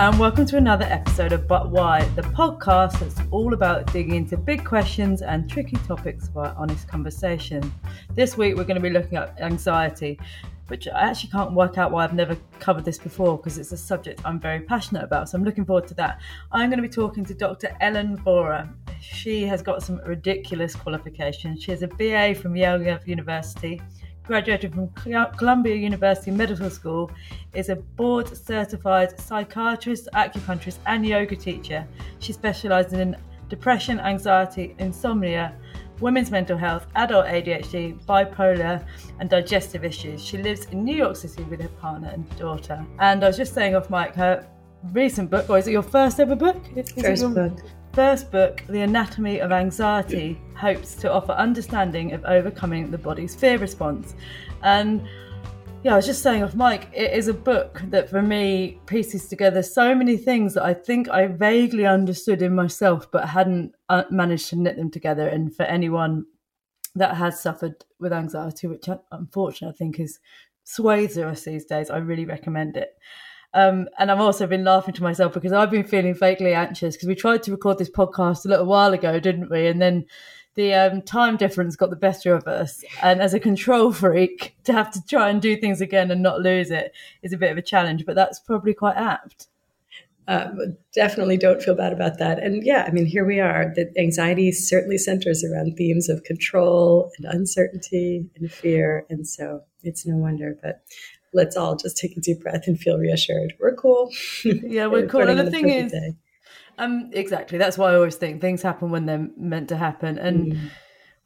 And welcome to another episode of But Why, the podcast that's all about digging into big questions and tricky topics via honest conversation. This week, we're going to be looking at anxiety, which I actually can't work out why I've never covered this before because it's a subject I'm very passionate about. So I'm looking forward to that. I'm going to be talking to Dr. Ellen Vora. She has got some ridiculous qualifications. She has a BA from Yale University graduated from Columbia University Medical School, is a board certified psychiatrist, acupuncturist, and yoga teacher. She specializes in depression, anxiety, insomnia, women's mental health, adult ADHD, bipolar, and digestive issues. She lives in New York City with her partner and daughter. And I was just saying off mic, her recent book, or is it your first ever book? Is first your... book first book, The Anatomy of Anxiety, hopes to offer understanding of overcoming the body's fear response. And yeah, I was just saying off mic, it is a book that for me pieces together so many things that I think I vaguely understood in myself, but hadn't uh, managed to knit them together. And for anyone that has suffered with anxiety, which unfortunately I think is swathes of us these days, I really recommend it. Um, and I've also been laughing to myself because I've been feeling vaguely anxious because we tried to record this podcast a little while ago, didn't we? And then the um, time difference got the better of us. And as a control freak, to have to try and do things again and not lose it is a bit of a challenge, but that's probably quite apt. Um, definitely don't feel bad about that. And yeah, I mean, here we are. The anxiety certainly centers around themes of control and uncertainty and fear. And so it's no wonder. But let's all just take a deep breath and feel reassured. We're cool. Yeah, we're cool. And the thing is, day. um, exactly. That's why I always think things happen when they're meant to happen, and mm.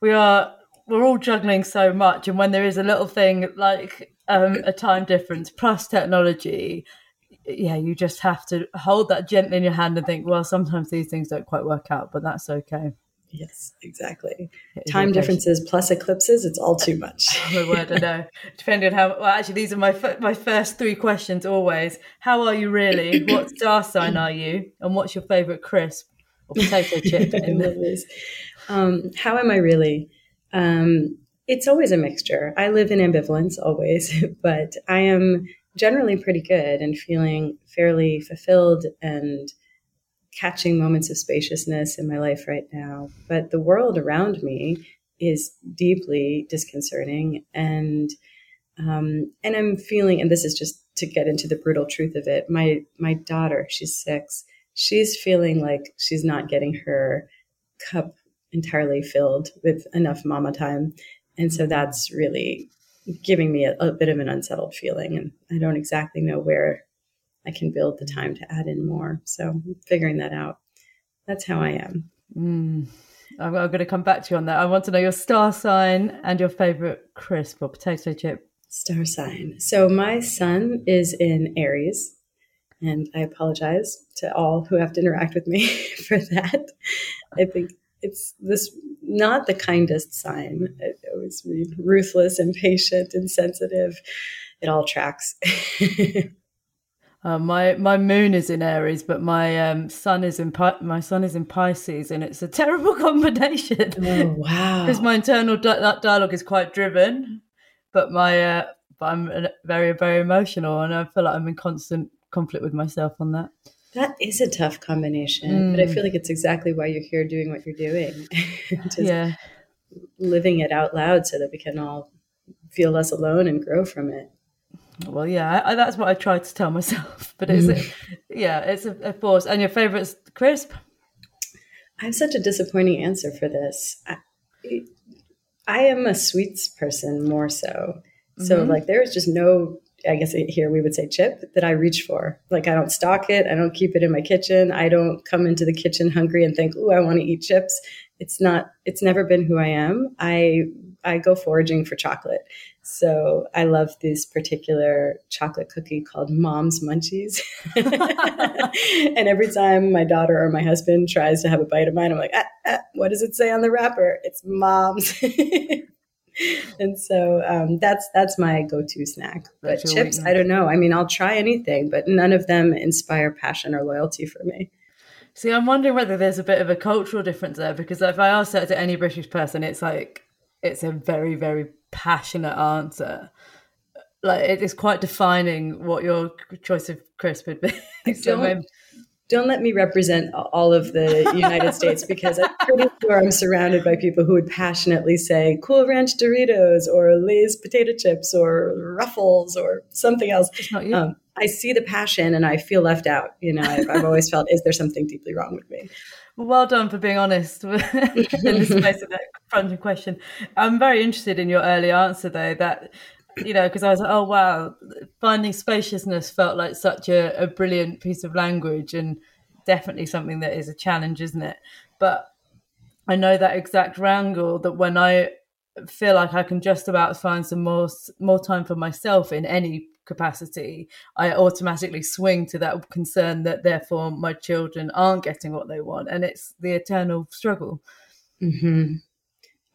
we are we're all juggling so much. And when there is a little thing like um, a time difference plus technology, yeah, you just have to hold that gently in your hand and think, well, sometimes these things don't quite work out, but that's okay. Yes, exactly. Time differences plus eclipses, it's all too much. oh, my word, I know. Depending on how, well, actually, these are my, f- my first three questions always. How are you really? what star sign are you? And what's your favorite crisp or potato chip? um, how am I really? Um, it's always a mixture. I live in ambivalence always, but I am generally pretty good and feeling fairly fulfilled and catching moments of spaciousness in my life right now. But the world around me is deeply disconcerting and um, and I'm feeling, and this is just to get into the brutal truth of it. My my daughter, she's six. She's feeling like she's not getting her cup entirely filled with enough mama time, and so that's really giving me a, a bit of an unsettled feeling. And I don't exactly know where I can build the time to add in more. So figuring that out. That's how I am. Mm. I'm, I'm going to come back to you on that. I want to know your star sign and your favorite crisp or potato chip. Star sign. So my sun is in Aries, and I apologize to all who have to interact with me for that. I think it's this not the kindest sign. I always read ruthless, impatient, insensitive. It all tracks. Uh, my my moon is in Aries, but my um, sun is in Pi- my sun is in Pisces, and it's a terrible combination. Oh wow! Because my internal di- dialogue is quite driven, but my uh, but I'm very very emotional, and I feel like I'm in constant conflict with myself on that. That is a tough combination, mm. but I mm. feel like it's exactly why you're here doing what you're doing. yeah, living it out loud so that we can all feel less alone and grow from it. Well, yeah, I, that's what I tried to tell myself. But it's, mm. yeah, it's a, a force. And your favorite crisp? I have such a disappointing answer for this. I, I am a sweets person more so. So, mm-hmm. like, there's just no, I guess here we would say chip that I reach for. Like, I don't stock it. I don't keep it in my kitchen. I don't come into the kitchen hungry and think, oh, I want to eat chips. It's not, it's never been who I am. I, I go foraging for chocolate. So I love this particular chocolate cookie called Mom's Munchies. and every time my daughter or my husband tries to have a bite of mine, I'm like, ah, ah, what does it say on the wrapper? It's Mom's. and so um, that's that's my go-to snack. But chips, I don't know. I mean, I'll try anything, but none of them inspire passion or loyalty for me. See, I'm wondering whether there's a bit of a cultural difference there because if I ask that to any British person, it's like it's a very, very passionate answer. Like it is quite defining what your choice of crisp would be. so don't, don't let me represent all of the United States because I'm pretty sure I'm surrounded by people who would passionately say Cool Ranch Doritos or Lay's potato chips or Ruffles or something else. Um, I see the passion and I feel left out. You know, I've, I've always felt, is there something deeply wrong with me? Well, done for being honest in the space of that confronting question. I'm very interested in your early answer, though, that, you know, because I was like, oh, wow, finding spaciousness felt like such a, a brilliant piece of language and definitely something that is a challenge, isn't it? But I know that exact wrangle that when I feel like I can just about find some more more time for myself in any capacity, I automatically swing to that concern that therefore my children aren't getting what they want. And it's the eternal struggle. Mm-hmm.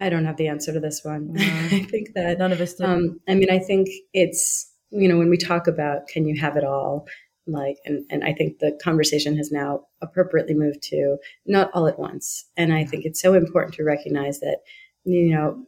I don't have the answer to this one. No. I think that none of us do. Um, I mean, I think it's, you know, when we talk about can you have it all, like, and, and I think the conversation has now appropriately moved to not all at once. And I think it's so important to recognize that, you know,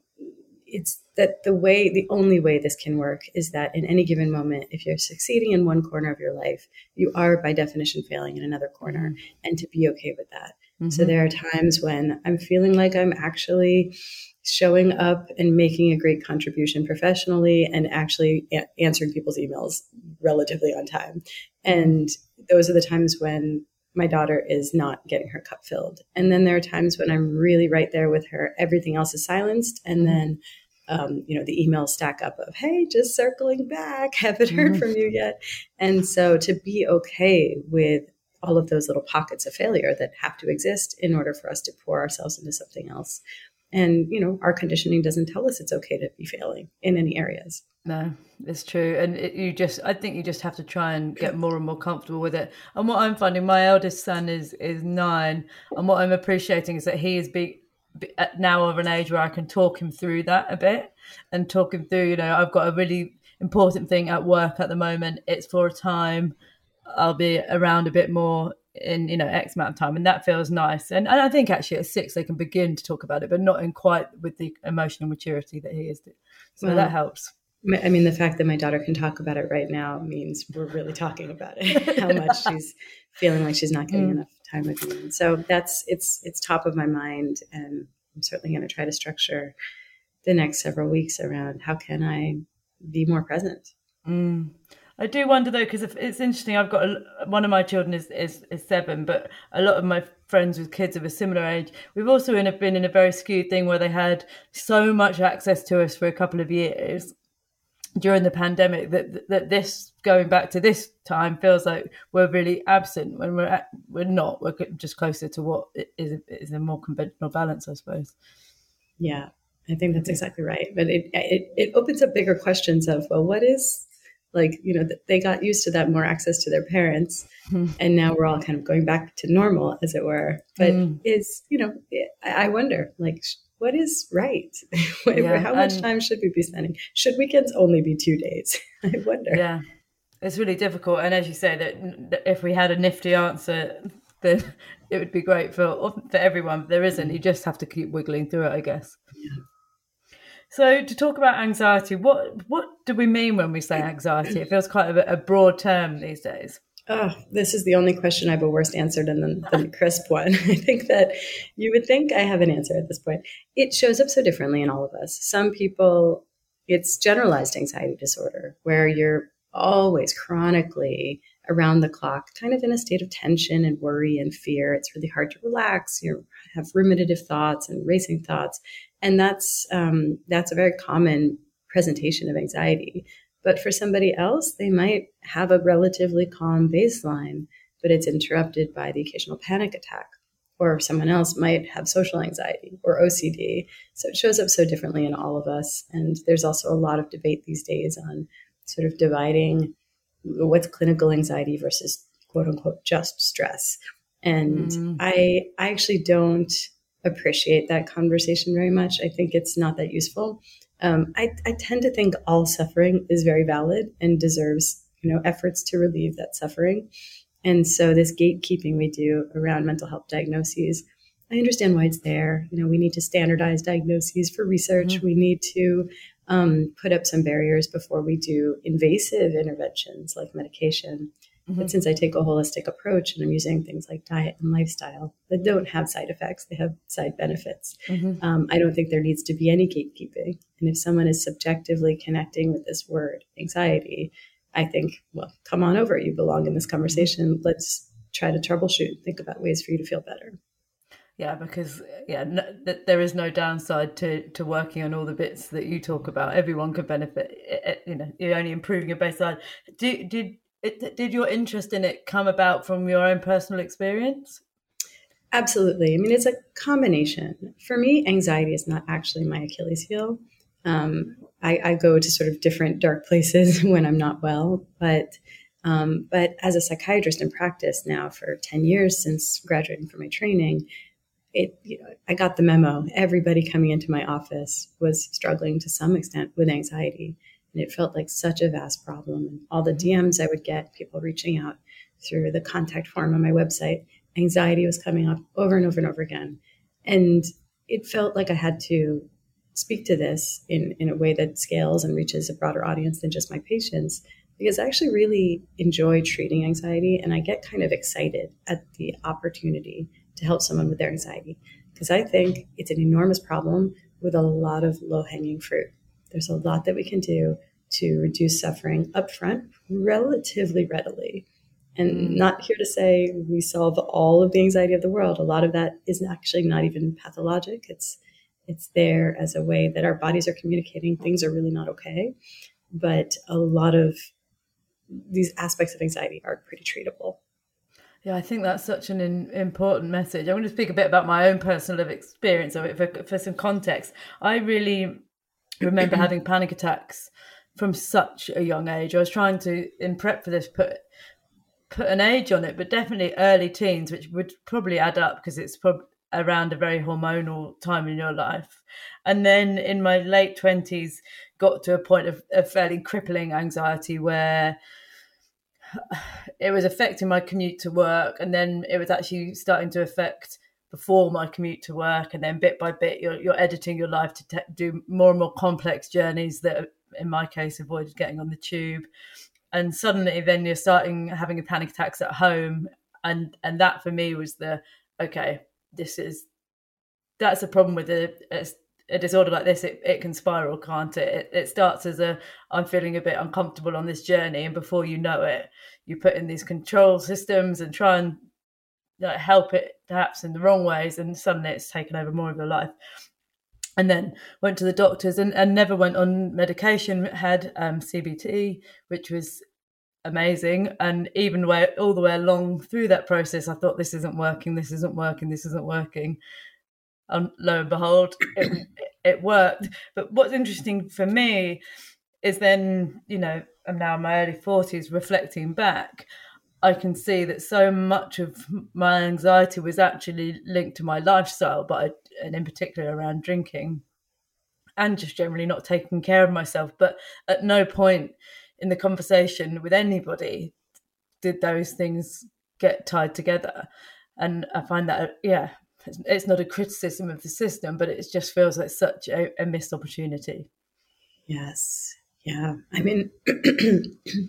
it's that the way the only way this can work is that in any given moment if you're succeeding in one corner of your life you are by definition failing in another corner mm-hmm. and to be okay with that mm-hmm. so there are times when i'm feeling like i'm actually showing up and making a great contribution professionally and actually a- answering people's emails relatively on time and those are the times when my daughter is not getting her cup filled. And then there are times when I'm really right there with her. Everything else is silenced. And mm-hmm. then um, you know, the emails stack up of, hey, just circling back, haven't heard mm-hmm. from you yet. And so to be okay with all of those little pockets of failure that have to exist in order for us to pour ourselves into something else. And, you know, our conditioning doesn't tell us it's okay to be failing in any areas. No, it's true. And it, you just, I think you just have to try and get more and more comfortable with it. And what I'm finding, my eldest son is, is nine. And what I'm appreciating is that he is being, now of an age where I can talk him through that a bit and talk him through, you know, I've got a really important thing at work at the moment. It's for a time. I'll be around a bit more in, you know, X amount of time. And that feels nice. And, and I think actually at six, they can begin to talk about it, but not in quite with the emotional maturity that he is. So well, that helps. I mean, the fact that my daughter can talk about it right now means we're really talking about it. How much she's feeling like she's not getting mm. enough time with me. So that's it's it's top of my mind, and I'm certainly going to try to structure the next several weeks around how can I be more present. Mm. I do wonder though, because it's interesting. I've got a, one of my children is, is, is seven, but a lot of my friends with kids of a similar age, we've also in a, been in a very skewed thing where they had so much access to us for a couple of years during the pandemic that that this going back to this time feels like we're really absent when we're at, we're not we're just closer to what is is a more conventional balance i suppose yeah i think that's exactly right but it it, it opens up bigger questions of well what is like you know they got used to that more access to their parents mm. and now we're all kind of going back to normal as it were but mm. is you know i wonder like what is right? Yeah, How much time should we be spending? Should weekends only be two days? I wonder. Yeah, it's really difficult. And as you say, that if we had a nifty answer, then it would be great for for everyone. But there isn't. You just have to keep wiggling through it, I guess. Yeah. So to talk about anxiety, what what do we mean when we say anxiety? It feels quite a, a broad term these days. Oh, this is the only question I have a worse answer than the, the crisp one. I think that you would think I have an answer at this point. It shows up so differently in all of us. Some people it's generalized anxiety disorder, where you're always chronically around the clock, kind of in a state of tension and worry and fear. It's really hard to relax. You have ruminative thoughts and racing thoughts, and that's um, that's a very common presentation of anxiety. But for somebody else, they might have a relatively calm baseline, but it's interrupted by the occasional panic attack. Or someone else might have social anxiety or OCD. So it shows up so differently in all of us. And there's also a lot of debate these days on sort of dividing what's clinical anxiety versus quote unquote just stress. And mm. I I actually don't appreciate that conversation very much. I think it's not that useful. Um, I, I tend to think all suffering is very valid and deserves you know efforts to relieve that suffering. And so this gatekeeping we do around mental health diagnoses, I understand why it's there. You know, we need to standardize diagnoses for research. Mm-hmm. We need to um, put up some barriers before we do invasive interventions like medication. Mm-hmm. But since I take a holistic approach and I'm using things like diet and lifestyle that don't have side effects, they have side benefits, mm-hmm. um, I don't think there needs to be any gatekeeping. And if someone is subjectively connecting with this word, anxiety, I think, well, come on over. You belong in this conversation. Let's try to troubleshoot think about ways for you to feel better. Yeah, because yeah, no, there is no downside to to working on all the bits that you talk about. Everyone could benefit. You know, you're only improving your baseline. Did did did your interest in it come about from your own personal experience? Absolutely. I mean, it's a combination. For me, anxiety is not actually my Achilles heel. Um, I, I, go to sort of different dark places when I'm not well, but um, but as a psychiatrist in practice now for 10 years since graduating from my training, it you know I got the memo. Everybody coming into my office was struggling to some extent with anxiety, and it felt like such a vast problem. And all the DMs I would get, people reaching out through the contact form on my website, anxiety was coming up over and over and over again, and it felt like I had to speak to this in, in a way that scales and reaches a broader audience than just my patients because I actually really enjoy treating anxiety and I get kind of excited at the opportunity to help someone with their anxiety because I think it's an enormous problem with a lot of low hanging fruit. There's a lot that we can do to reduce suffering upfront relatively readily. And mm. not here to say we solve all of the anxiety of the world. A lot of that is actually not even pathologic. It's it's there as a way that our bodies are communicating things are really not okay. But a lot of these aspects of anxiety are pretty treatable. Yeah, I think that's such an in, important message. I want to speak a bit about my own personal experience of it for, for some context. I really remember having panic attacks from such a young age. I was trying to, in prep for this, put put an age on it, but definitely early teens, which would probably add up because it's probably around a very hormonal time in your life. And then in my late 20s, got to a point of, of fairly crippling anxiety where it was affecting my commute to work. And then it was actually starting to affect before my commute to work. And then bit by bit, you're, you're editing your life to te- do more and more complex journeys that, in my case, avoided getting on the tube. And suddenly, then you're starting having a panic attacks at home. And, and that for me was the okay, this is that's a problem with a, a, a disorder like this. It, it can spiral, can't it? it? It starts as a I'm feeling a bit uncomfortable on this journey, and before you know it, you put in these control systems and try and like, help it perhaps in the wrong ways, and suddenly it's taken over more of your life. And then went to the doctors and, and never went on medication. Had um, CBT, which was amazing. And even way all the way along through that process, I thought this isn't working, this isn't working, this isn't working. And lo and behold, it, it worked. But what's interesting for me is then, you know, I'm now in my early 40s, reflecting back, I can see that so much of my anxiety was actually linked to my lifestyle, but and in particular around drinking and just generally not taking care of myself. But at no point in the conversation with anybody did those things get tied together. And i find that yeah it's not a criticism of the system but it just feels like such a, a missed opportunity. Yes yeah i mean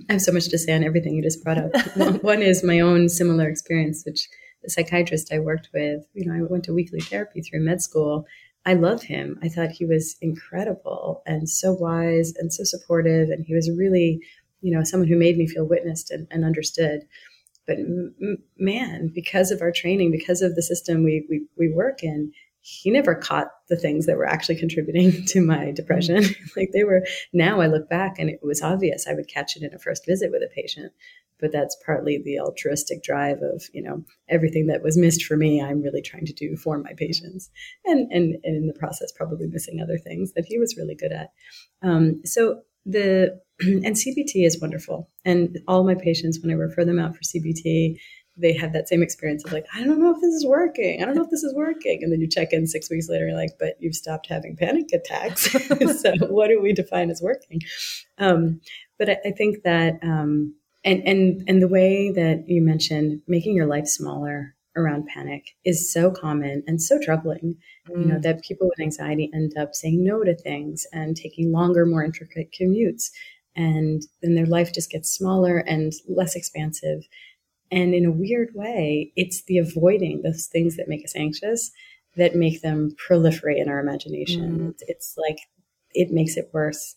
i have so much to say on everything you just brought up one is my own similar experience which the psychiatrist i worked with you know i went to weekly therapy through med school I love him. I thought he was incredible and so wise and so supportive. And he was really, you know, someone who made me feel witnessed and, and understood. But m- man, because of our training, because of the system we, we, we work in, he never caught the things that were actually contributing to my depression. Mm-hmm. like they were, now I look back and it was obvious I would catch it in a first visit with a patient but that's partly the altruistic drive of you know everything that was missed for me i'm really trying to do for my patients and and, and in the process probably missing other things that he was really good at um, so the and cbt is wonderful and all my patients when i refer them out for cbt they have that same experience of like i don't know if this is working. I don't know if this is working. And then you check in six weeks later and you're like but you've stopped having panic attacks. So what do we define as working? Um, but I, I, think that um, and and and the way that you mentioned making your life smaller around panic is so common and so troubling. Mm. you know mm. that people with anxiety end up saying no to things and taking longer more intricate commutes. And then their life just gets smaller and less expansive and in a weird way it's the avoiding those things that make us anxious that make them proliferate in our imagination mm. it's, it's like it makes it worse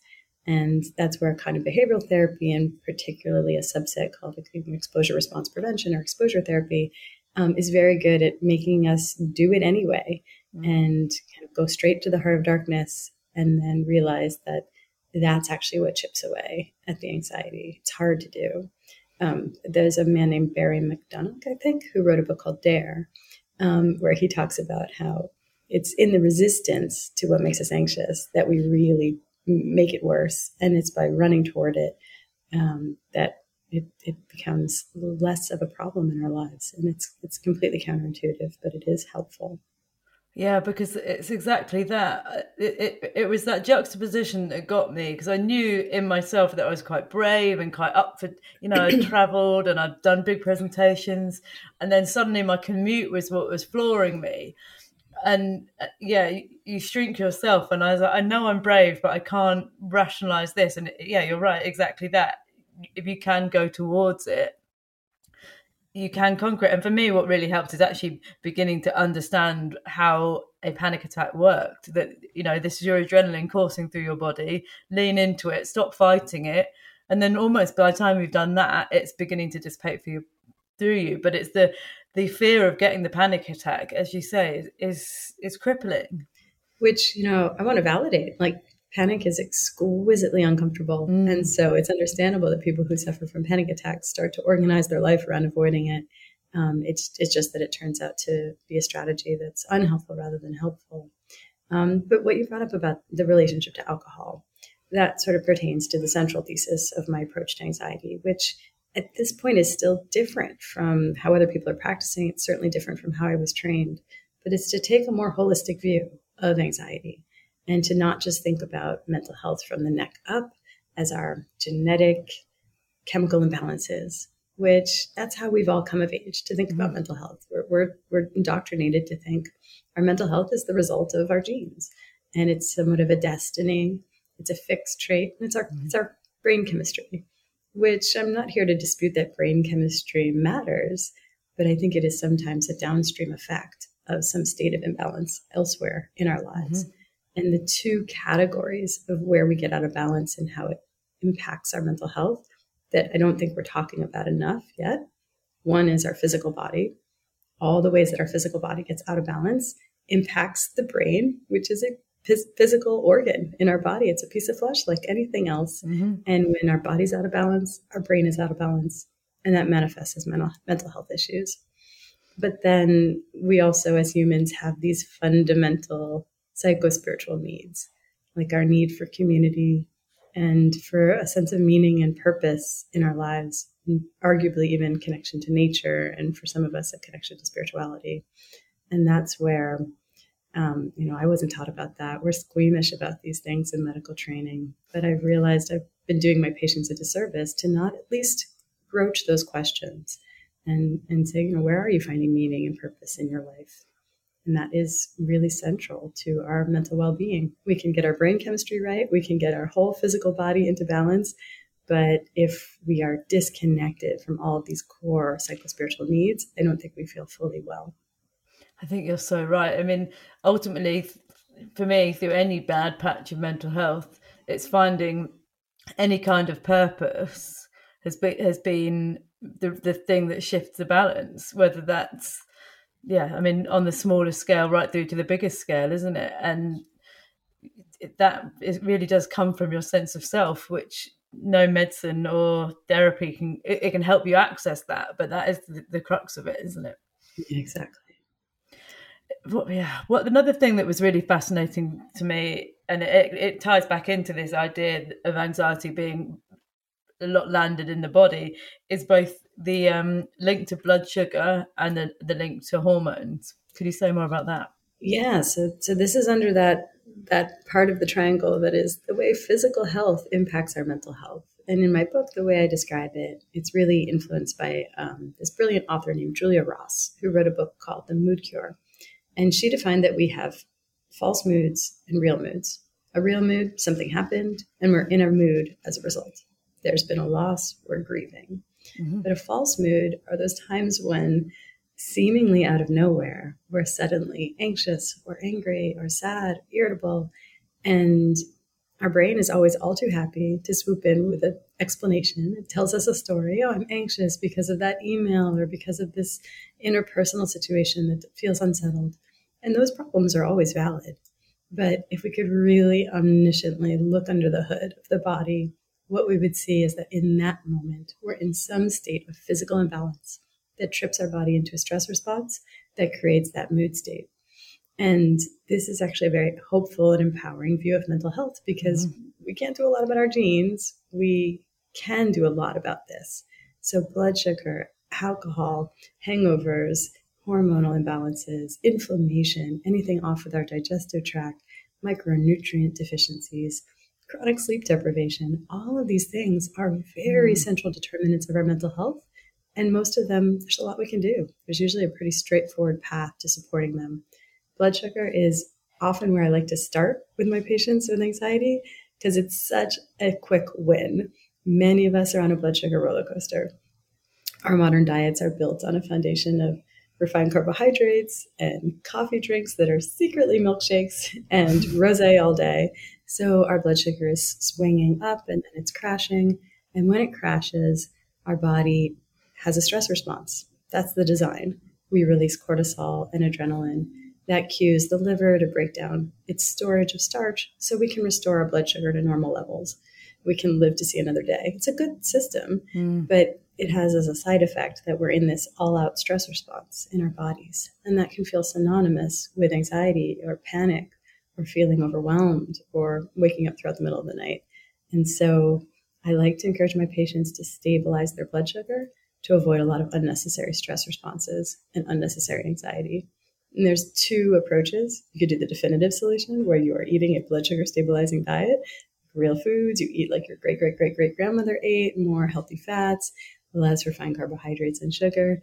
and that's where kind of behavioral therapy, and particularly a subset called exposure response prevention or exposure therapy, um, is very good at making us do it anyway mm-hmm. and kind of go straight to the heart of darkness and then realize that that's actually what chips away at the anxiety. It's hard to do. Um, there's a man named Barry McDonagh, I think, who wrote a book called Dare, um, where he talks about how it's in the resistance to what makes us anxious that we really make it worse. And it's by running toward it um, that it, it becomes less of a problem in our lives. And it's it's completely counterintuitive, but it is helpful. Yeah, because it's exactly that. It, it, it was that juxtaposition that got me because I knew in myself that I was quite brave and quite up for, you know, I traveled and I'd done big presentations. And then suddenly my commute was what was flooring me and uh, yeah you, you, shrink yourself and i was like i know i'm brave but i can't rationalize this and yeah you're right exactly that if you can go towards it you can conquer it and for me what really helped is actually beginning to understand how a panic attack worked that you know this is your adrenaline coursing through your body lean into it stop fighting it and then almost by the time we've done that it's beginning to dissipate for you through you but it's the the fear of getting the panic attack, as you say, is is crippling. Which you know, I want to validate. Like panic is exquisitely uncomfortable, mm. and so it's understandable that people who suffer from panic attacks start to organize their life around avoiding it. Um, it's it's just that it turns out to be a strategy that's unhelpful rather than helpful. Um, but what you brought up about the relationship to alcohol, that sort of pertains to the central thesis of my approach to anxiety, which at this point is still different from how other people are practicing. It's certainly different from how I was trained, but it's to take a more holistic view of anxiety and to not just think about mental health from the neck up as our genetic chemical imbalances, which that's how we've all come of age to think mm-hmm. about mental health. We're, we're, we're indoctrinated to think our mental health is the result of our genes and it's somewhat of a destiny. It's a fixed trait. It's our, mm-hmm. it's our brain chemistry which I'm not here to dispute that brain chemistry matters, but I think it is sometimes a downstream effect of some state of imbalance elsewhere in our lives. Mm-hmm. And the two categories of where we get out of balance and how it impacts our mental health that I don't think we're talking about enough yet. One is our physical body. All the ways that our physical body gets out of balance impacts the brain, which is a physical organ in our body. It's a piece of flesh like anything else. Mm-hmm. And when our body's out of balance, our brain is out of balance. And that manifests as mental, mental health issues. But then we also, as humans, have these fundamental psycho-spiritual needs, like our need for community and for a sense of meaning and purpose in our lives, and arguably even connection to nature, and for some of us, a connection to spirituality. And that's where um, you know, I wasn't taught about that. We're squeamish about these things in medical training, but I've realized I've been doing my patients a disservice to not at least broach those questions and and say, you know, where are you finding meaning and purpose in your life? And that is really central to our mental well-being. We can get our brain chemistry right, we can get our whole physical body into balance, but if we are disconnected from all of these core psychospiritual needs, I don't think we feel fully well. I think you're so right. I mean, ultimately, for me, through any bad patch of mental health, it's finding any kind of purpose has been has been the the thing that shifts the balance. Whether that's yeah, I mean, on the smallest scale, right through to the biggest scale, isn't it? And that it really does come from your sense of self, which no medicine or therapy can it, it can help you access that, but that is the, the crux of it, isn't it? Exactly what, yeah, what another thing that was really fascinating to me, and it, it ties back into this idea of anxiety being a lot landed in the body, is both the um, link to blood sugar and the, the link to hormones. Could you say more about that? Yeah, so so this is under that that part of the triangle that is the way physical health impacts our mental health. And in my book, the way I describe it, it's really influenced by um, this brilliant author named Julia Ross, who wrote a book called The Mood Cure. And she defined that we have false moods and real moods. A real mood, something happened, and we're in a mood as a result. There's been a loss, we're grieving. Mm-hmm. But a false mood are those times when, seemingly out of nowhere, we're suddenly anxious or angry or sad, irritable, and our brain is always all too happy to swoop in with an explanation. It tells us a story. Oh, I'm anxious because of that email or because of this interpersonal situation that feels unsettled. And those problems are always valid. But if we could really omnisciently look under the hood of the body, what we would see is that in that moment, we're in some state of physical imbalance that trips our body into a stress response that creates that mood state. And this is actually a very hopeful and empowering view of mental health because mm-hmm. we can't do a lot about our genes. We can do a lot about this. So, blood sugar, alcohol, hangovers, hormonal imbalances, inflammation, anything off with our digestive tract, micronutrient deficiencies, chronic sleep deprivation, all of these things are very mm. central determinants of our mental health. And most of them, there's a lot we can do. There's usually a pretty straightforward path to supporting them. Blood sugar is often where I like to start with my patients with anxiety because it's such a quick win. Many of us are on a blood sugar roller coaster. Our modern diets are built on a foundation of refined carbohydrates and coffee drinks that are secretly milkshakes and rosé all day. So our blood sugar is swinging up and then it's crashing. And when it crashes, our body has a stress response. That's the design. We release cortisol and adrenaline. That cues the liver to break down its storage of starch so we can restore our blood sugar to normal levels. We can live to see another day. It's a good system, mm. but it has as a side effect that we're in this all out stress response in our bodies. And that can feel synonymous with anxiety or panic or feeling overwhelmed or waking up throughout the middle of the night. And so I like to encourage my patients to stabilize their blood sugar to avoid a lot of unnecessary stress responses and unnecessary anxiety. And there's two approaches. You could do the definitive solution where you are eating a blood sugar stabilizing diet, real foods, you eat like your great great great great grandmother ate, more healthy fats, less refined carbohydrates and sugar.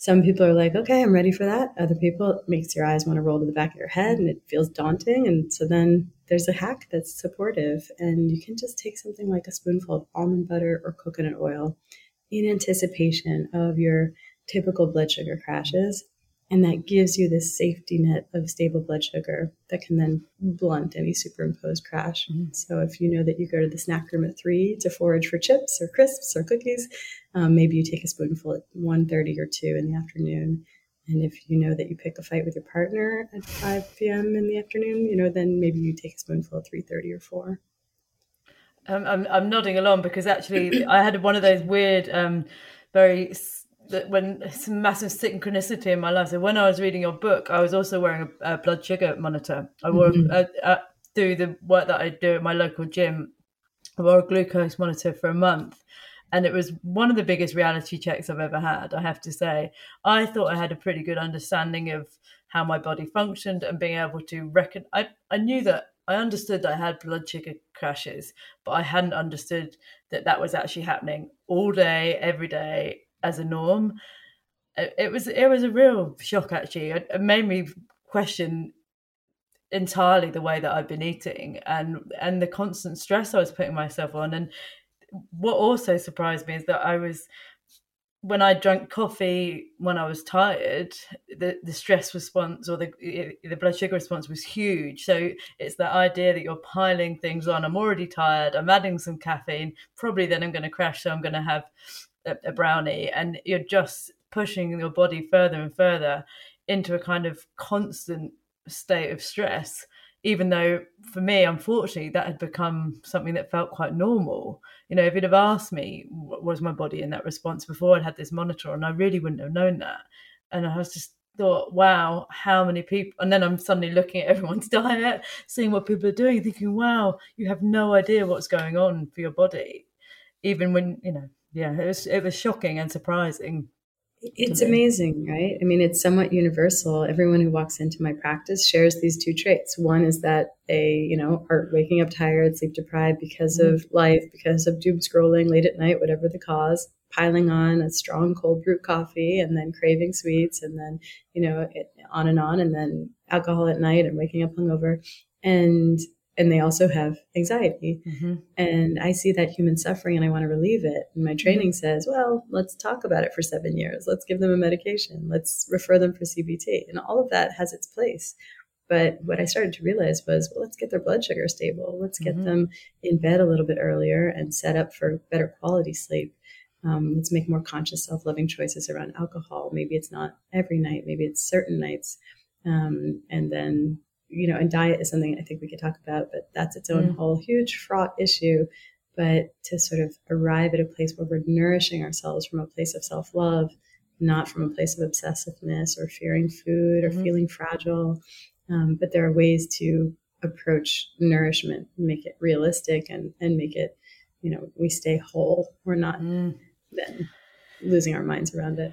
Some people are like, okay, I'm ready for that. Other people, it makes your eyes want to roll to the back of your head and it feels daunting. And so then there's a hack that's supportive. And you can just take something like a spoonful of almond butter or coconut oil in anticipation of your typical blood sugar crashes and that gives you this safety net of stable blood sugar that can then blunt any superimposed crash. Mm-hmm. So if you know that you go to the snack room at three to forage for chips or crisps or cookies, um, maybe you take a spoonful at 1.30 or 2 in the afternoon. And if you know that you pick a fight with your partner at 5 p.m. in the afternoon, you know, then maybe you take a spoonful at 3.30 or 4. Um, I'm, I'm nodding along because actually I had one of those weird, um, very that when some massive synchronicity in my life. So when I was reading your book, I was also wearing a, a blood sugar monitor. I wore mm-hmm. a, a, through the work that I do at my local gym. I wore a glucose monitor for a month, and it was one of the biggest reality checks I've ever had. I have to say, I thought I had a pretty good understanding of how my body functioned and being able to reckon. I I knew that I understood that I had blood sugar crashes, but I hadn't understood that that was actually happening all day, every day, as a norm. Uh, it, was it was a real shock actually. It, it made me question entirely the way that I've been eating and and the constant stress I was putting myself on. And what also surprised me is that I was when I drank coffee when I was tired, the, the stress response or the the blood sugar response was huge. So it's that idea that you're piling things on. I'm already tired. I'm adding some caffeine. Probably then I'm going to crash. So I'm going to have a, a brownie, and you're just pushing your body further and further into a kind of constant state of stress. Even though for me, unfortunately, that had become something that felt quite normal you know, if you'd have asked me, was my body in that response before I'd had this monitor and I really wouldn't have known that. And I was just thought, wow, how many people? And then I'm suddenly looking at everyone's diet, seeing what people are doing, thinking, wow, you have no idea what's going on for your body, even when you know, yeah, it was it was shocking and surprising. It's amazing, right? I mean, it's somewhat universal. Everyone who walks into my practice shares these two traits. One is that they, you know, are waking up tired, sleep deprived because mm-hmm. of life, because of doom scrolling late at night, whatever the cause, piling on a strong cold brew coffee and then craving sweets and then, you know, it, on and on, and then alcohol at night and waking up hungover. And and they also have anxiety. Mm-hmm. And I see that human suffering and I want to relieve it. And my mm-hmm. training says, well, let's talk about it for seven years. Let's give them a medication. Let's refer them for CBT. And all of that has its place. But what I started to realize was, well, let's get their blood sugar stable. Let's get mm-hmm. them in bed a little bit earlier and set up for better quality sleep. Um, let's make more conscious, self loving choices around alcohol. Maybe it's not every night, maybe it's certain nights. Um, and then you know, and diet is something I think we could talk about, but that's its own mm. whole huge fraught issue. But to sort of arrive at a place where we're nourishing ourselves from a place of self love, not from a place of obsessiveness or fearing food or mm-hmm. feeling fragile. Um, but there are ways to approach nourishment, make it realistic, and and make it, you know, we stay whole. We're not mm. then losing our minds around it.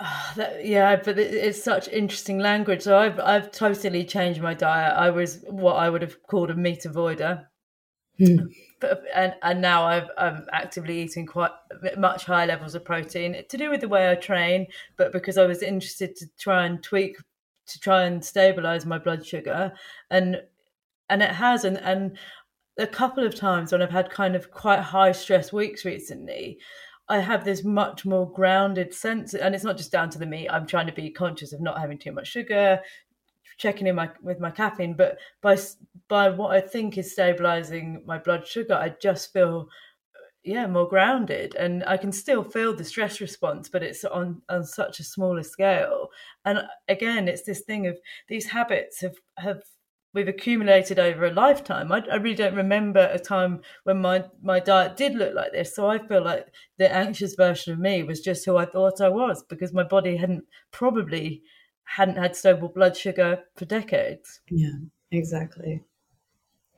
Oh, that, yeah, but it, it's such interesting language. So I've I've totally changed my diet. I was what I would have called a meat avoider, mm. but, and and now I've, I'm actively eating quite much higher levels of protein to do with the way I train, but because I was interested to try and tweak to try and stabilize my blood sugar, and and it has, and and a couple of times when I've had kind of quite high stress weeks recently. I have this much more grounded sense, and it's not just down to the meat. I'm trying to be conscious of not having too much sugar, checking in my with my caffeine, but by by what I think is stabilizing my blood sugar, I just feel yeah more grounded, and I can still feel the stress response, but it's on on such a smaller scale. And uh, again, it's this thing of these habits have have we've accumulated over a lifetime. I, I, really don't remember a time when my, my diet did look like this. So I feel like the anxious version of me was just who I thought I was because my body hadn't probably hadn't had stable blood sugar for decades. Yeah, exactly.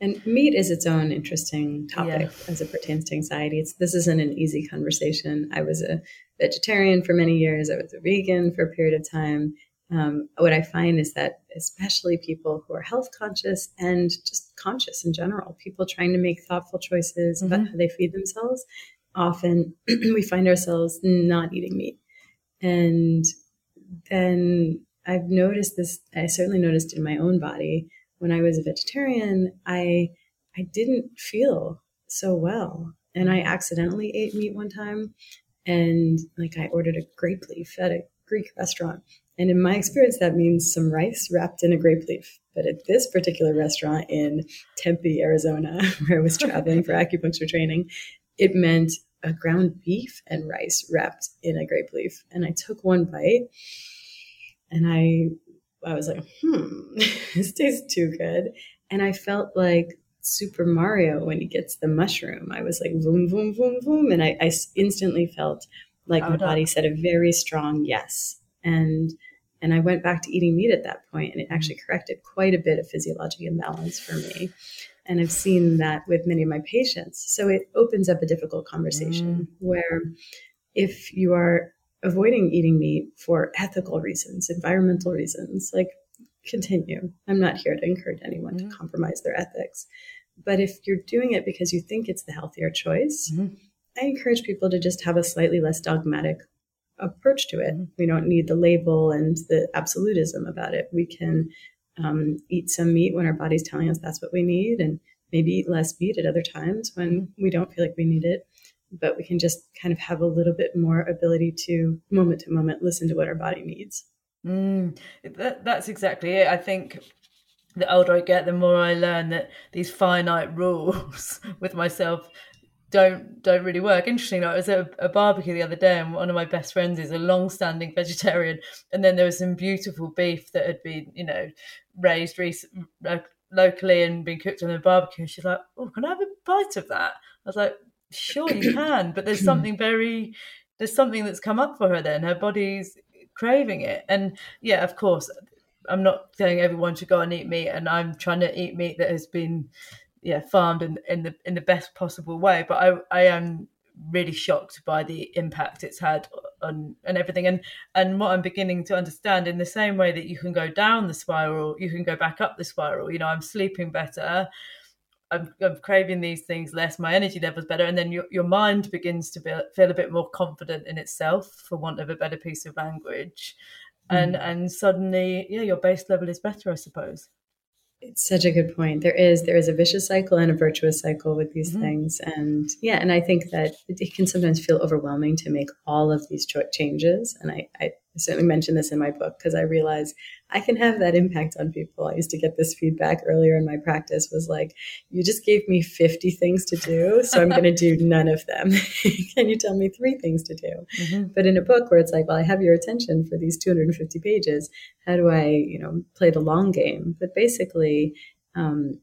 And meat is its own interesting topic yeah. as it pertains to anxiety. It's, this isn't an easy conversation. I was a vegetarian for many years. I was a vegan for a period of time um, what I find is that especially people who are health conscious and just conscious in general, people trying to make thoughtful choices mm-hmm. about how they feed themselves, often we find ourselves not eating meat. And then I've noticed this, I certainly noticed in my own body when I was a vegetarian, I I didn't feel so well. And I accidentally ate meat one time and like I ordered a grape leaf at a Greek restaurant and in my experience, that means some rice wrapped in a grape leaf. But at this particular restaurant in Tempe, Arizona, where I was traveling for acupuncture training, it meant a ground beef and rice wrapped in a grape leaf. And I took one bite and I I was like, hmm, this tastes too good. And I felt like Super Mario when he gets the mushroom. I was like, boom, boom, boom, boom. And I, I instantly felt like my body said a very strong yes and and I went back to eating meat at that point, and it actually mm. corrected quite a bit of physiologic imbalance for me. And I've seen that with many of my patients. So it opens up a difficult conversation mm. where if you are avoiding eating meat for ethical reasons, environmental reasons, like continue. I'm not here to encourage anyone mm-hmm. to compromise their ethics. But if you're doing it because you think it's the healthier choice, mm-hmm. I encourage people to just have a slightly less dogmatic approach to it. We don't need the label and the absolutism about it. We can um, eat some meat when our body's telling us that's what we need, and maybe eat less meat at other times when we don't feel like we need it. But we can just kind of have a little bit more ability to moment to moment listen to what our body needs. Mm, that, that's exactly it. I think the older I get, the more I learn that these finite rules with myself don't don't really work. Interesting, I was at a, a, barbecue the other day, and one of my best friends is a long-standing vegetarian, and then there was some beautiful beef that had been, you know, raised recent, uh, locally and been cooked on a barbecue. And she's like, "Oh, can I have a bite of that?" I was like, "Sure, you can," but there's something very there's something that's come up for her. Then her body's craving it, and yeah, of course, I'm not saying everyone should go and eat meat, and I'm trying to eat meat that has been, yeah, farmed in, in the in the best possible way. But I I am really shocked by the impact it's had on and everything, and and what I'm beginning to understand in the same way that you can go down the spiral, you can go back up the spiral. You know, I'm sleeping better. I'm, I'm, craving these things less, my energy level's better, and then your, your mind begins to be, feel a bit more confident in itself, for want of a better piece of language and mm. and suddenly yeah your base level is better i suppose it's such a good point. There is there is a vicious cycle and a virtuous cycle with these mm-hmm. things. And yeah and i think that it can sometimes feel overwhelming to make all of these changes. And i, I certainly mention this in my book because i realize I can have that impact on people. I used to get this feedback earlier in my practice was like, you just gave me 50 things to do, so I'm going to do none of them. can you tell me three things to do? Mm-hmm. But in a book where it's like, well, I have your attention for these 250 pages, how do I, you know, play the long game? But basically, um,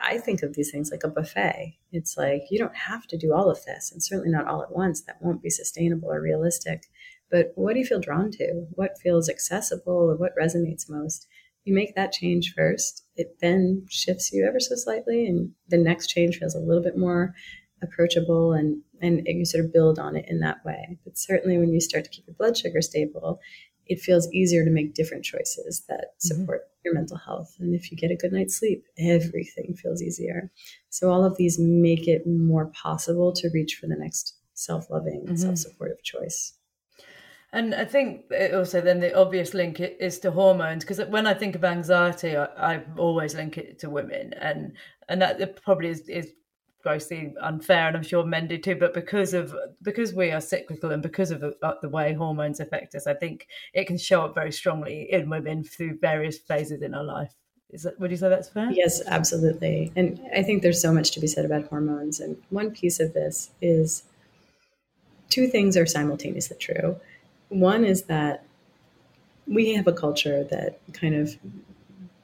I think of these things like a buffet. It's like you don't have to do all of this, and certainly not all at once. That won't be sustainable or realistic. But what do you feel drawn to? What feels accessible or what resonates most? You make that change first. It then shifts you ever so slightly, and the next change feels a little bit more approachable and and you sort of build on it in that way. But certainly when you start to keep your blood sugar stable, it feels easier to make different choices that mm-hmm. support mm-hmm. your mental health. And if you get a good night's sleep, everything feels easier. So all of these make it more possible to reach for the next self-loving, mm-hmm. self-supportive choice. And I think also then the obvious link is to hormones because when I think of anxiety, I, I, always link it to women, and and that probably is, is grossly unfair, and I'm sure men do too. But because of because we are cyclical and because of the, uh, the way hormones affect us, I think it can show up very strongly in women through various phases in our life. Is that, would you say that's fair? Yes, absolutely. And I think there's so much to be said about hormones. And one piece of this is two things are simultaneously true. One is that we have a culture that kind of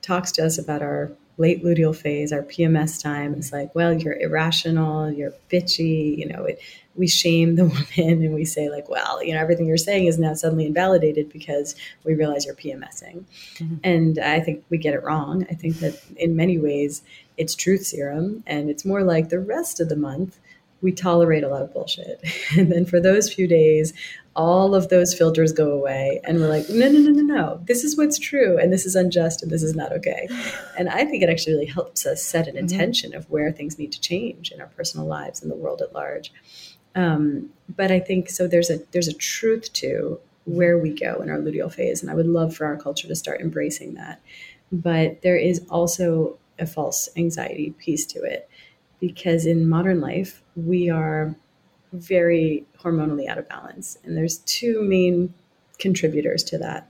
talks to us about our late luteal phase, our PMS time. It's like, well, you're irrational, you're bitchy, you know, it, we shame the woman and we say, like, well, you know, everything you're saying is now suddenly invalidated because we realize you're PMSing. Mm-hmm. And I think we get it wrong. I think that in many ways it's truth serum and it's more like the rest of the month we tolerate a lot of bullshit. And then for those few days, all of those filters go away and we're like no no no no no. This is what's true and this is unjust and this is not okay. And i think it actually really helps us set an mm-hmm. intention of where things need to change in our personal lives and the world at large. Um, but i think so there's a there's a truth to where we go in our luteal phase and i would love for our culture to start embracing that. But there is also a false anxiety piece to it because in modern life we are very hormonally out of balance. And there's two main contributors to that.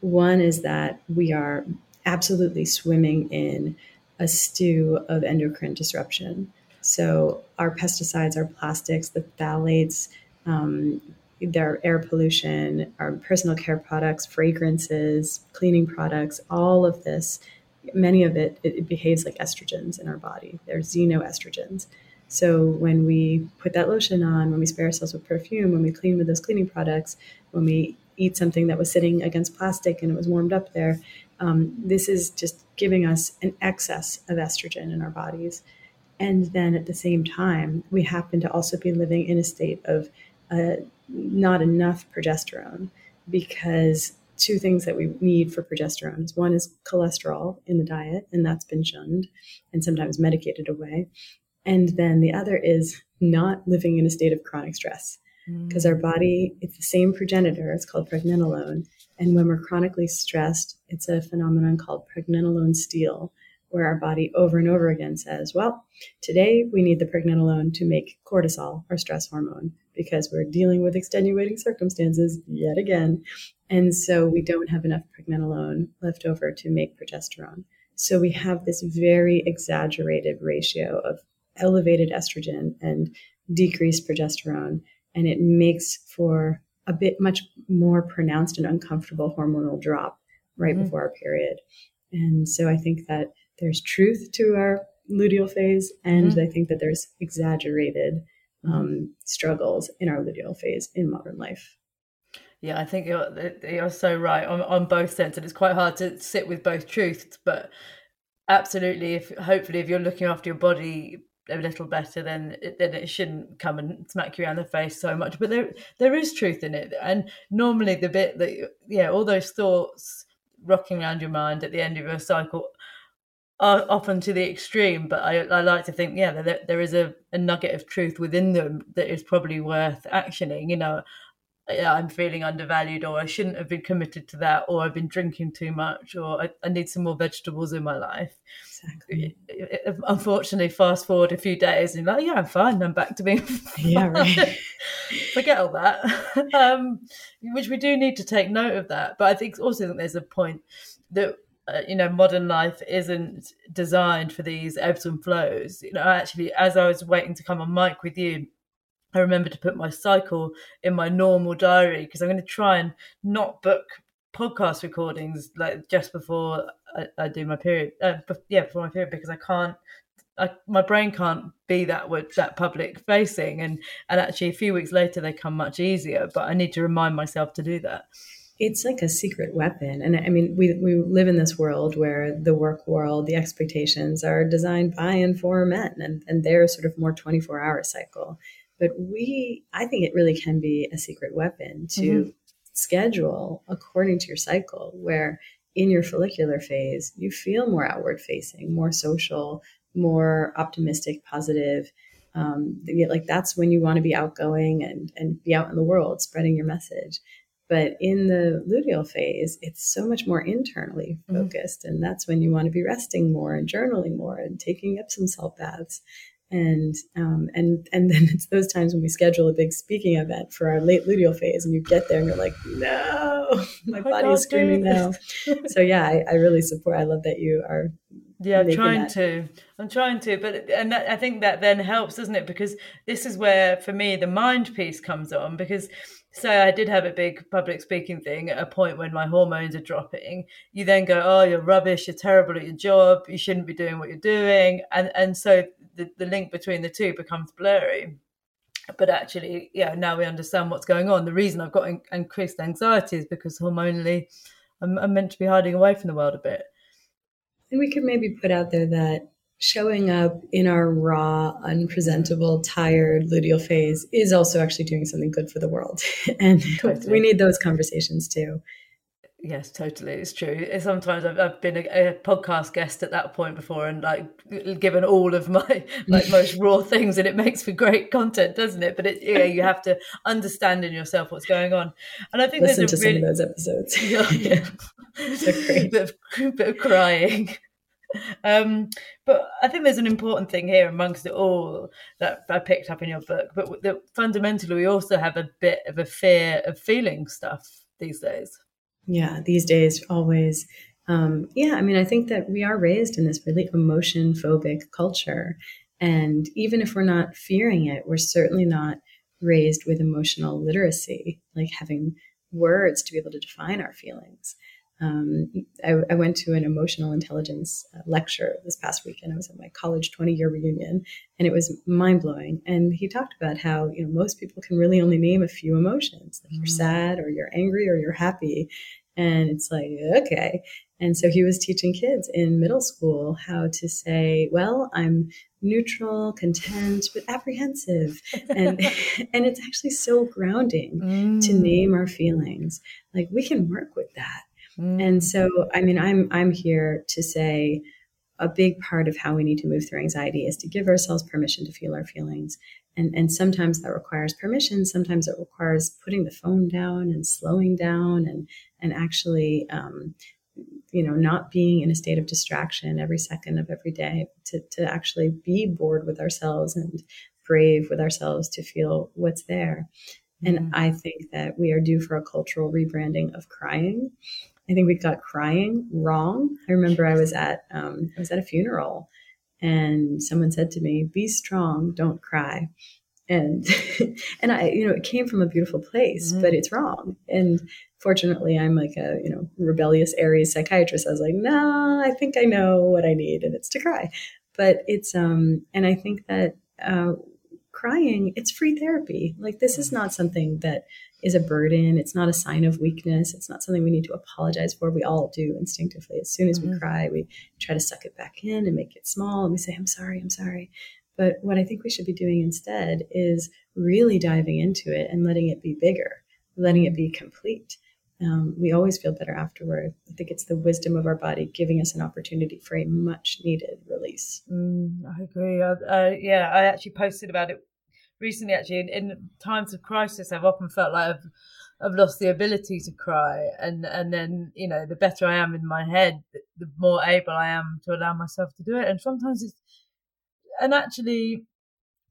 One is that we are absolutely swimming in a stew of endocrine disruption. So, our pesticides, our plastics, the phthalates, um, their air pollution, our personal care products, fragrances, cleaning products, all of this, many of it, it, it behaves like estrogens in our body. They're xenoestrogens. So when we put that lotion on, when we spray ourselves with perfume, when we clean with those cleaning products, when we eat something that was sitting against plastic and it was warmed up there, um, this is just giving us an excess of estrogen in our bodies. And then at the same time, we happen to also be living in a state of uh, not enough progesterone because two things that we need for progesterone is one is cholesterol in the diet, and that's been shunned and sometimes medicated away. And then the other is not living in a state of chronic stress because mm. our body, it's the same progenitor, it's called pregnenolone. And when we're chronically stressed, it's a phenomenon called pregnenolone steal, where our body over and over again says, well, today we need the pregnenolone to make cortisol, our stress hormone, because we're dealing with extenuating circumstances yet again. And so we don't have enough pregnenolone left over to make progesterone. So we have this very exaggerated ratio of elevated estrogen and decreased progesterone. And it makes for a bit much more pronounced and uncomfortable hormonal drop right mm-hmm. before our period. And so I think that there's truth to our luteal phase, and mm-hmm. I think that there's exaggerated um, struggles in our luteal phase in modern life. Yeah, I think you're you're so right on on both sense, and it's quite hard to sit with both truths. But absolutely, if hopefully if you're looking after your body a little better, then then it shouldn't come and smack you around the face so much. But there there is truth in it, and normally the bit that yeah, all those thoughts rocking around your mind at the end of your cycle are often to the extreme. But I I like to think yeah, there there is a, a nugget of truth within them that is probably worth actioning. You know, I'm feeling undervalued, or I shouldn't have been committed to that, or I've been drinking too much, or I, I need some more vegetables in my life. Exactly. Unfortunately, fast forward a few days, and like, yeah, I'm fine. I'm back to being yeah, right. Forget all that. um, which we do need to take note of that, but I think also think there's a point that uh, you know modern life isn't designed for these ebbs and flows. You know, actually, as I was waiting to come on mic with you I remember to put my cycle in my normal diary because I'm going to try and not book podcast recordings like just before I, I do my period. Uh, yeah, before my period because I can't. I, my brain can't be that that public facing, and and actually a few weeks later they come much easier. But I need to remind myself to do that. It's like a secret weapon, and I mean we we live in this world where the work world, the expectations are designed by and for men, and and their sort of more twenty four hour cycle but we, I think it really can be a secret weapon to mm-hmm. schedule according to your cycle, where in your follicular phase, you feel more outward facing, more social, more optimistic, positive. Um, like that's when you want to be outgoing and, and be out in the world spreading your message. But in the luteal phase, it's so much more internally mm-hmm. focused. Mm-hmm. And that's when you want to be resting more and journaling more and taking up some salt baths and um, and and then it's those times when we schedule a big speaking event for our late luteal phase, and you get there and you're like, no, my body is screaming now. so yeah, I, I, really support. I love that you are. Yeah, I'm trying that. to. I'm trying to, but and that, I think that then helps, doesn't it? Because this is where, for me, the mind piece comes on. Because so I did have a big public speaking thing at a point when my hormones are dropping. You then go, oh, you're rubbish. You're terrible at your job. You shouldn't be doing what you're doing, and and so the, the link between the two becomes blurry. But actually yeah now we understand what's going on. The reason i've got increased anxiety is because hormonally I'm, I'm, meant to be hiding away from the world a bit. And we could maybe put out there that showing up in our raw unpresentable tired luteal phase is also actually doing something good for the world. And totally. we need those conversations too Yes, totally. It's true. Sometimes I've, I've been a, a, podcast guest at that point before and like given all of my like most raw things and it makes for great content, doesn't it? But it, you, know, you have to understand in yourself what's going on. And I think Listen there's a to really, some of those episodes. Yeah, yeah. great. bit, of, bit of crying. Um, but I think there's an important thing here amongst it all that I picked up in your book. But that fundamentally, we also have a bit of a fear of feeling stuff these days. Yeah, these days, always. Um, yeah, I mean, I think that we are raised in this really emotion phobic culture. And even if we're not fearing it, we're certainly not raised with emotional literacy, like having words to be able to define our feelings. Um, I, I, went to an emotional intelligence uh, lecture this past weekend. I was at my college 20 year reunion, and it was mind blowing. And he talked about how you know most people can really only name a few emotions. Like you're mm. sad, or you're angry, or you're happy, and it's like okay. And so he was teaching kids in middle school how to say, well, I'm neutral, content, but apprehensive. And and it's actually so grounding mm. to name our feelings. Like we can work with that. Mm. And so I mean I'm I'm here to say a big part of how we need to move through anxiety is to give ourselves permission to feel our feelings. And, and sometimes that requires permission. Sometimes it requires putting the phone down and slowing down and, and actually um, you know, not being in a state of distraction every second of every day, to, to actually be bored with ourselves and brave with ourselves to feel what's there. Mm-hmm. And I think that we are due for a cultural rebranding of crying. I think we got crying wrong. I remember I was at um, I was at a funeral, and someone said to me, "Be strong, don't cry." And and I, you know, it came from a beautiful place, mm-hmm. but it's wrong. And fortunately i'm like a you know rebellious aries psychiatrist i was like nah i think i know what i need and it's to cry but it's um and i think that uh, crying it's free therapy like this is not something that is a burden it's not a sign of weakness it's not something we need to apologize for we all do instinctively as soon as mm-hmm. we cry we try to suck it back in and make it small and we say i'm sorry i'm sorry but what i think we should be doing instead is really diving into it and letting it be bigger letting it be complete um, we always feel better afterward. I think it's the wisdom of our body giving us an opportunity for a much needed release. Mm, I agree. I, uh, yeah, I actually posted about it recently. Actually, in, in, times of crisis, I've often felt like I've, I've lost the ability to cry, and and then you know, the better I am in my head, the, the more able I am to allow myself to do it. And sometimes it's, and actually,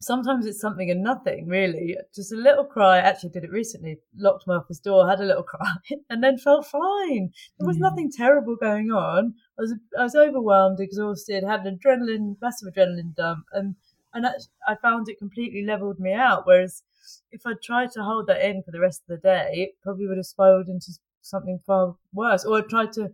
sometimes it's something and nothing really. Just a little cry. I actually did it recently. Locked my office door had a little cry and then felt fine. There was nothing terrible going on. I was i was overwhelmed exhausted had an adrenaline massive adrenaline dump. And and i found it completely leveled me out whereas if i tried to hold that in for the rest of the day it probably would have spiraled into something far worse or i tried to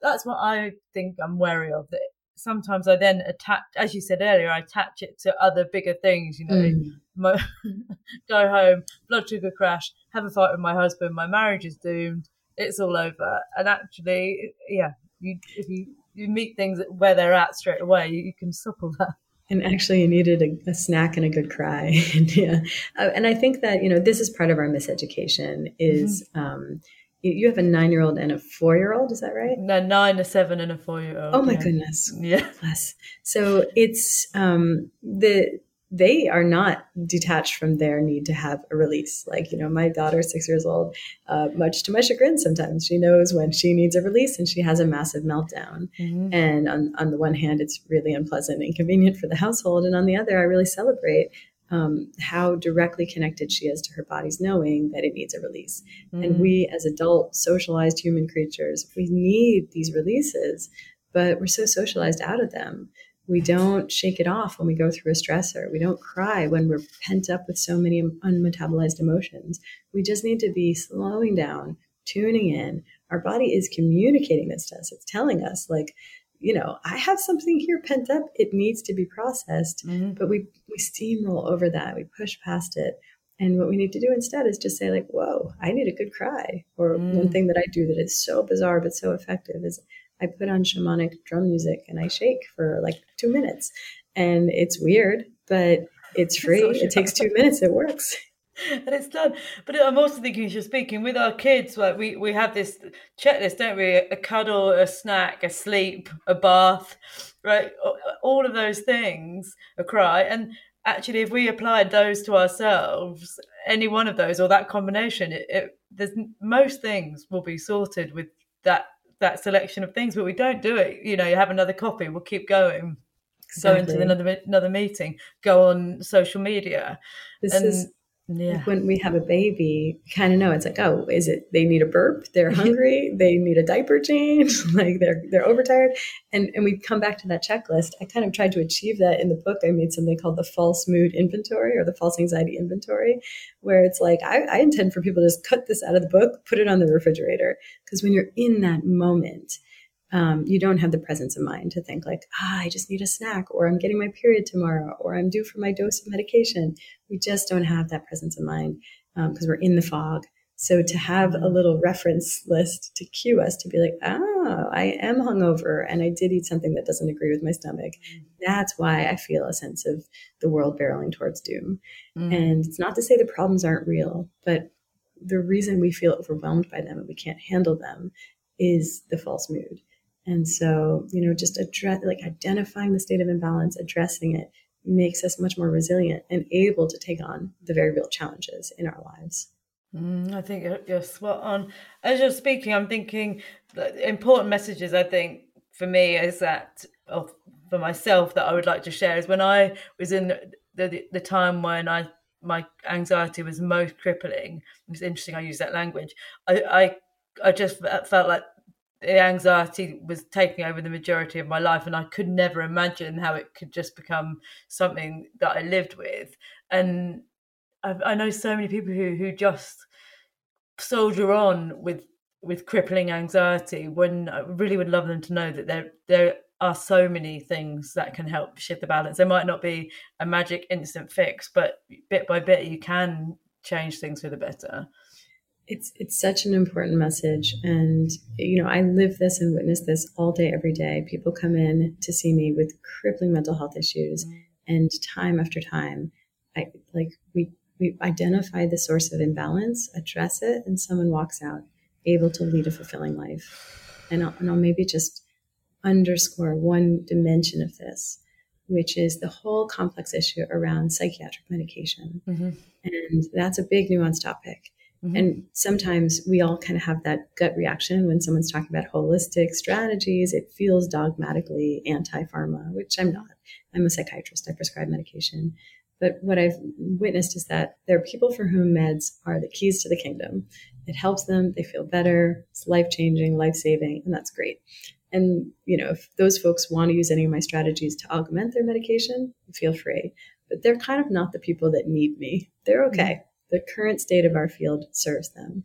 that's what i think i'm wary of that sometimes I then attach, as you said earlier, I attach it to other bigger things. You know, mm. my, go home, blood sugar crash, have a fight with my husband, my marriage is doomed, it's all over. And actually, yeah, you if you you meet things where they're at straight away, you, you can supple that. And actually, you needed a, a snack and a good cry. and, yeah, uh, and I think that you know this is part of our miseducation is. Mm-hmm. Um, you have a nine year old and a four year old, is that right? No, nine, a seven, and a four year old. Oh my yeah. goodness. Yeah. So it's um, the they are not detached from their need to have a release. Like, you know, my daughter, six years old, uh, much to my chagrin, sometimes she knows when she needs a release and she has a massive meltdown. Mm-hmm. And on, on the one hand, it's really unpleasant and inconvenient for the household. And on the other, I really celebrate um, how directly connected she is to her body's knowing that it needs a release. Mm-hmm. And we, as adult, socialized human creatures, we need these releases, but we're so socialized out of them. We don't shake it off when we go through a stressor. We don't cry when we're pent up with so many unmetabolized emotions. We just need to be slowing down, tuning in. Our body is communicating this to us. It's telling us, like, you know, I have something here pent up. It needs to be processed. Mm-hmm. But we we steamroll over that. We push past it. And what we need to do instead is just say, like, whoa, I need a good cry. Or mm. one thing that I do that is so bizarre but so effective is I put on shamanic drum music and I shake for like two minutes. And it's weird, but it's free. So it takes two minutes. It works. and it's done. But I'm also thinking, you're speaking with our kids, like we, we have this checklist, don't we? A cuddle, a snack, a sleep, a bath, right? All of those things, a cry. And actually, if we applied those to ourselves, any one of those or that combination, it, it, there's most things will be sorted with that that selection of things. But we don't do it. You know, you have another copy, we'll keep going. Exactly. Go into another another meeting. Go on social media. This and, is yeah. Like when we have a baby, kind of know it's like, oh, is it they need a burp, they're hungry, they need a diaper change, like they're they're overtired, and and we come back to that checklist. I kind of tried to achieve that in the book. I made something called the false mood inventory or the false anxiety inventory, where it's like I, I intend for people to just cut this out of the book, put it on the refrigerator, because when you're in that moment, um, you don't have the presence of mind to think like, ah, I just need a snack, or I'm getting my period tomorrow, or I'm due for my dose of medication. We just don't have that presence of mind because um, we're in the fog. So to have a little reference list to cue us to be like, oh, I am hungover and I did eat something that doesn't agree with my stomach. Mm. That's why I feel a sense of the world barreling towards doom. Mm. And it's not to say the problems aren't real, but the reason we feel overwhelmed by them and we can't handle them is the false mood. And so, you know, just address, like identifying the state of imbalance, addressing it makes us much more resilient and able to take on the very real challenges in our lives. Mm, I think you're spot on. As you're speaking, I'm thinking important messages. I think for me is that, or for myself, that I would like to share is when I was in the the time when I my anxiety was most crippling. It's interesting. I use that language. I I, I just felt like the anxiety was taking over the majority of my life, and I could never imagine how it could just become something that I lived with. And I, I know so many people who who just soldier on with with crippling anxiety. When I really would love them to know that there there are so many things that can help shift the balance. There might not be a magic instant fix, but bit by bit you can change things for the better. It's it's such an important message and you know I live this and witness this all day every day. People come in to see me with crippling mental health issues mm. and time after time I like we we identify the source of imbalance, address it, and someone walks out able to lead a fulfilling life. And I'll, and I'll maybe just underscore one dimension of this, which is the whole complex issue around psychiatric medication. Mm-hmm. And that's a big nuanced topic. Mm-hmm. And sometimes we all kind of have that gut reaction when someone's talking about holistic strategies. It feels dogmatically anti pharma, which I'm not. I'm a psychiatrist, I prescribe medication. But what I've witnessed is that there are people for whom meds are the keys to the kingdom. It helps them, they feel better, it's life changing, life saving, and that's great. And, you know, if those folks want to use any of my strategies to augment their medication, feel free. But they're kind of not the people that need me. They're okay. The current state of our field serves them.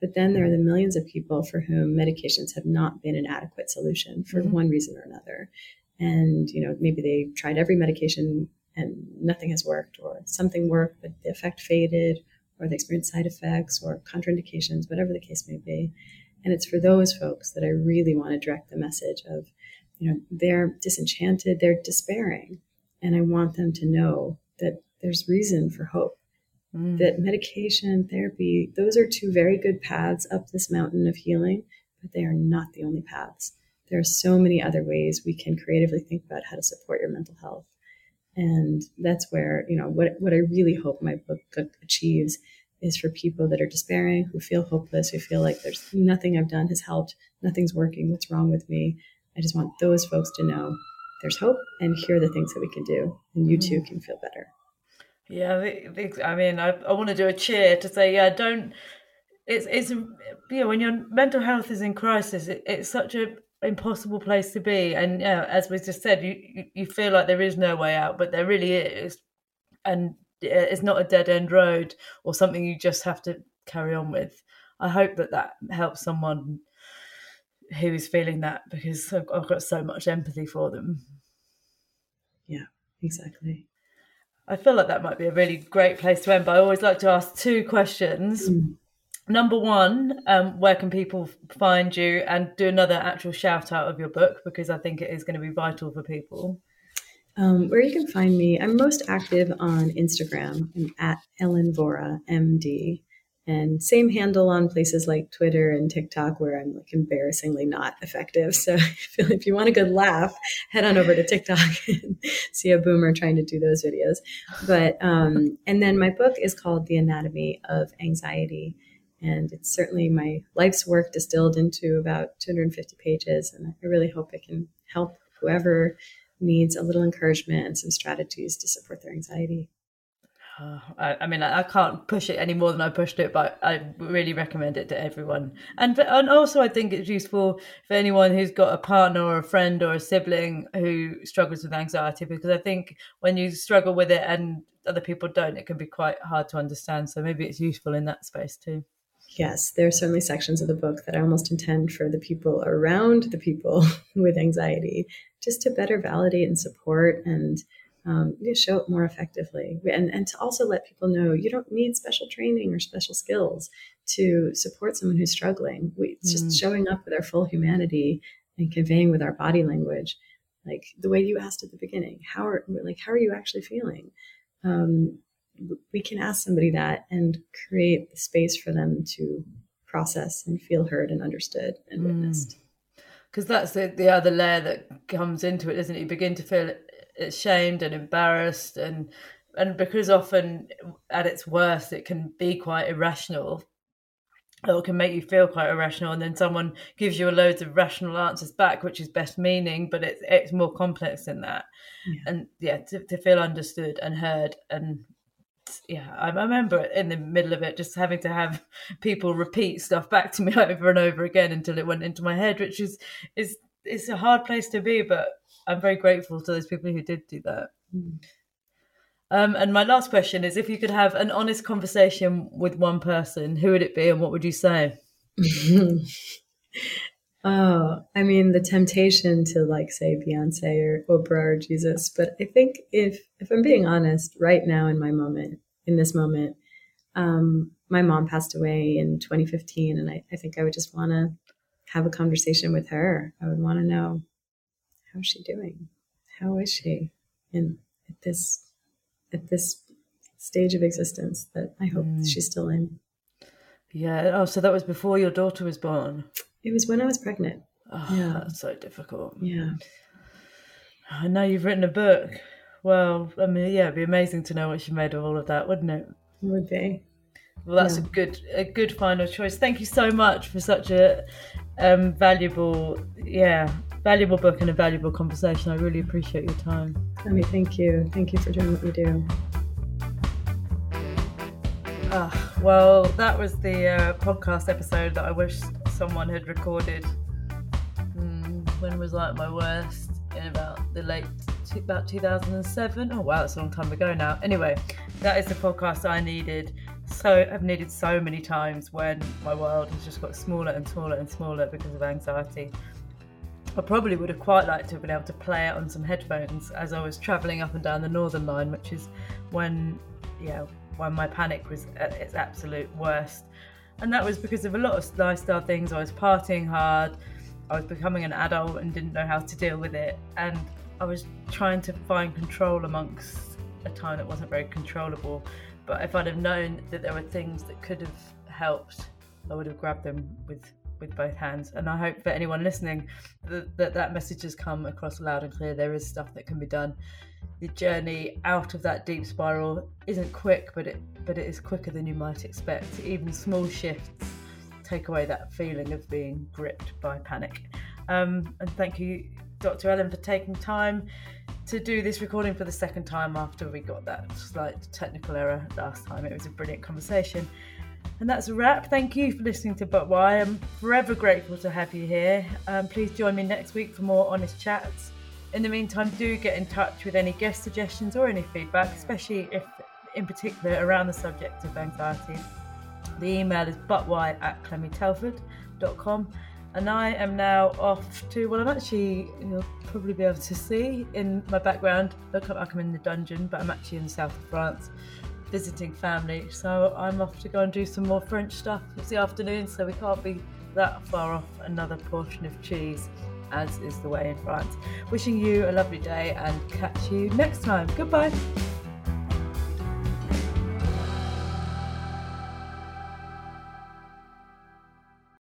But then there are the millions of people for whom medications have not been an adequate solution for mm-hmm. one reason or another. And, you know, maybe they tried every medication and nothing has worked, or something worked, but the effect faded, or they experienced side effects or contraindications, whatever the case may be. And it's for those folks that I really want to direct the message of, you know, they're disenchanted, they're despairing. And I want them to know that there's reason for hope. Mm. That medication, therapy, those are two very good paths up this mountain of healing, but they are not the only paths. There are so many other ways we can creatively think about how to support your mental health. And that's where, you know, what, what I really hope my book achieves is for people that are despairing, who feel hopeless, who feel like there's nothing I've done has helped, nothing's working, what's wrong with me. I just want those folks to know there's hope and here are the things that we can do, and you too mm. can feel better. Yeah, I mean, I, I want to do a cheer to say, yeah, don't. It's it's you know when your mental health is in crisis, it, it's such a impossible place to be. And know, as we just said, you you feel like there is no way out, but there really is, and it's not a dead end road or something you just have to carry on with. I hope that that helps someone who is feeling that because I've, I've got so much empathy for them. Yeah, exactly. I feel like that might be a really great place to end. But I always like to ask two questions. Mm number one, um, where can people find you and do another actual shout out of your book because I think it is going to be vital for people. Um, where you can find me, I'm most active on Instagram. I'm at Ellen Vora MD, and same handle on places like Twitter and TikTok, where I'm like embarrassingly not effective. So if you want a good laugh, head on over to TikTok and see a boomer trying to do those videos. But um, and then my book is called The Anatomy of Anxiety and it's certainly my life's work distilled into about 250 pages. And I really hope it can help whoever needs a little encouragement and some strategies to support their anxiety. I, I, mean, I, I, can't push it any more than I pushed it, but I really recommend it to everyone. And and also, I think it's useful for anyone who's got a partner or a friend or a sibling who struggles with anxiety, because I think when you struggle with it and other people don't, it can be quite hard to understand. So maybe it's useful in that space too yes, there are certainly sections of the book that I almost intend for the people around the people with anxiety, just to better validate and support and um, you show it more effectively. And, and to also let people know you don't need special training or special skills to support someone who's struggling. We, it's just mm. showing up with our full humanity and conveying with our body language like the way you asked at the beginning how are like how are you actually feeling? Um, we can ask somebody that and create the space for them to process and feel heard and understood and mm. witnessed. Because that's the, the other layer that comes into it isn't it? You begin to feel ashamed and embarrassed and and because often at its worst it can be quite irrational or can make you feel quite irrational and then someone gives you a loads of rational answers back which is best meaning but it's it's more complex than that yeah. and yeah to, to feel understood and heard and yeah I, I remember in the middle of it just having to have people repeat stuff back to me over and over again until it went into my head which is is it's a hard place to be but i'm very grateful to those people who did do that mm. Um, and my last question is if you could have an honest conversation with one person, who would it be and what would you say? oh, I mean, the temptation to like say Beyonce or Oprah or Jesus. But I think if, if I'm being honest, right now in my moment, in this moment, um, my mom passed away in 2015. And I, I think I would just want to have a conversation with her. I would want to know how's she doing? How is she in at this at this stage of existence that I hope mm. she's still in. Yeah. Oh, so that was before your daughter was born. It was when I was pregnant. Oh, yeah. That's so difficult. Yeah. I know you've written a book. Well, I mean, yeah, it'd be amazing to know what she made of all of that, wouldn't it? It would be. Well, that's yeah. a good a good final choice. Thank you so much for such a um, valuable, yeah, valuable book and a valuable conversation. I really appreciate your time. Mean, thank you. Thank you for doing what you do. Ah, well, that was the uh, podcast episode that I wish someone had recorded. Mm, when was like my worst? In about the late, about 2007. Oh wow, that's a long time ago now. Anyway, that is the podcast I needed. So I've needed so many times when my world has just got smaller and smaller and smaller because of anxiety. I probably would have quite liked to have been able to play it on some headphones as I was travelling up and down the Northern Line, which is when, yeah, when my panic was at its absolute worst. And that was because of a lot of lifestyle things. I was partying hard, I was becoming an adult and didn't know how to deal with it. And I was trying to find control amongst a time that wasn't very controllable. But if I'd have known that there were things that could have helped, I would have grabbed them with with both hands. And I hope for anyone listening that, that that message has come across loud and clear. There is stuff that can be done. The journey out of that deep spiral isn't quick, but it but it is quicker than you might expect. Even small shifts take away that feeling of being gripped by panic. Um, and thank you, Dr. Ellen, for taking time to do this recording for the second time after we got that slight technical error last time. It was a brilliant conversation. And that's a wrap. Thank you for listening to But Why. I'm forever grateful to have you here. Um, please join me next week for more honest chats. In the meantime, do get in touch with any guest suggestions or any feedback, especially if in particular around the subject of anxiety. The email is butwhy at clemmietelford.com. And I am now off to, what I'm actually, you'll probably be able to see in my background, look like I'm in the dungeon, but I'm actually in the south of France visiting family. So I'm off to go and do some more French stuff. It's the afternoon, so we can't be that far off another portion of cheese, as is the way in France. Wishing you a lovely day and catch you next time. Goodbye.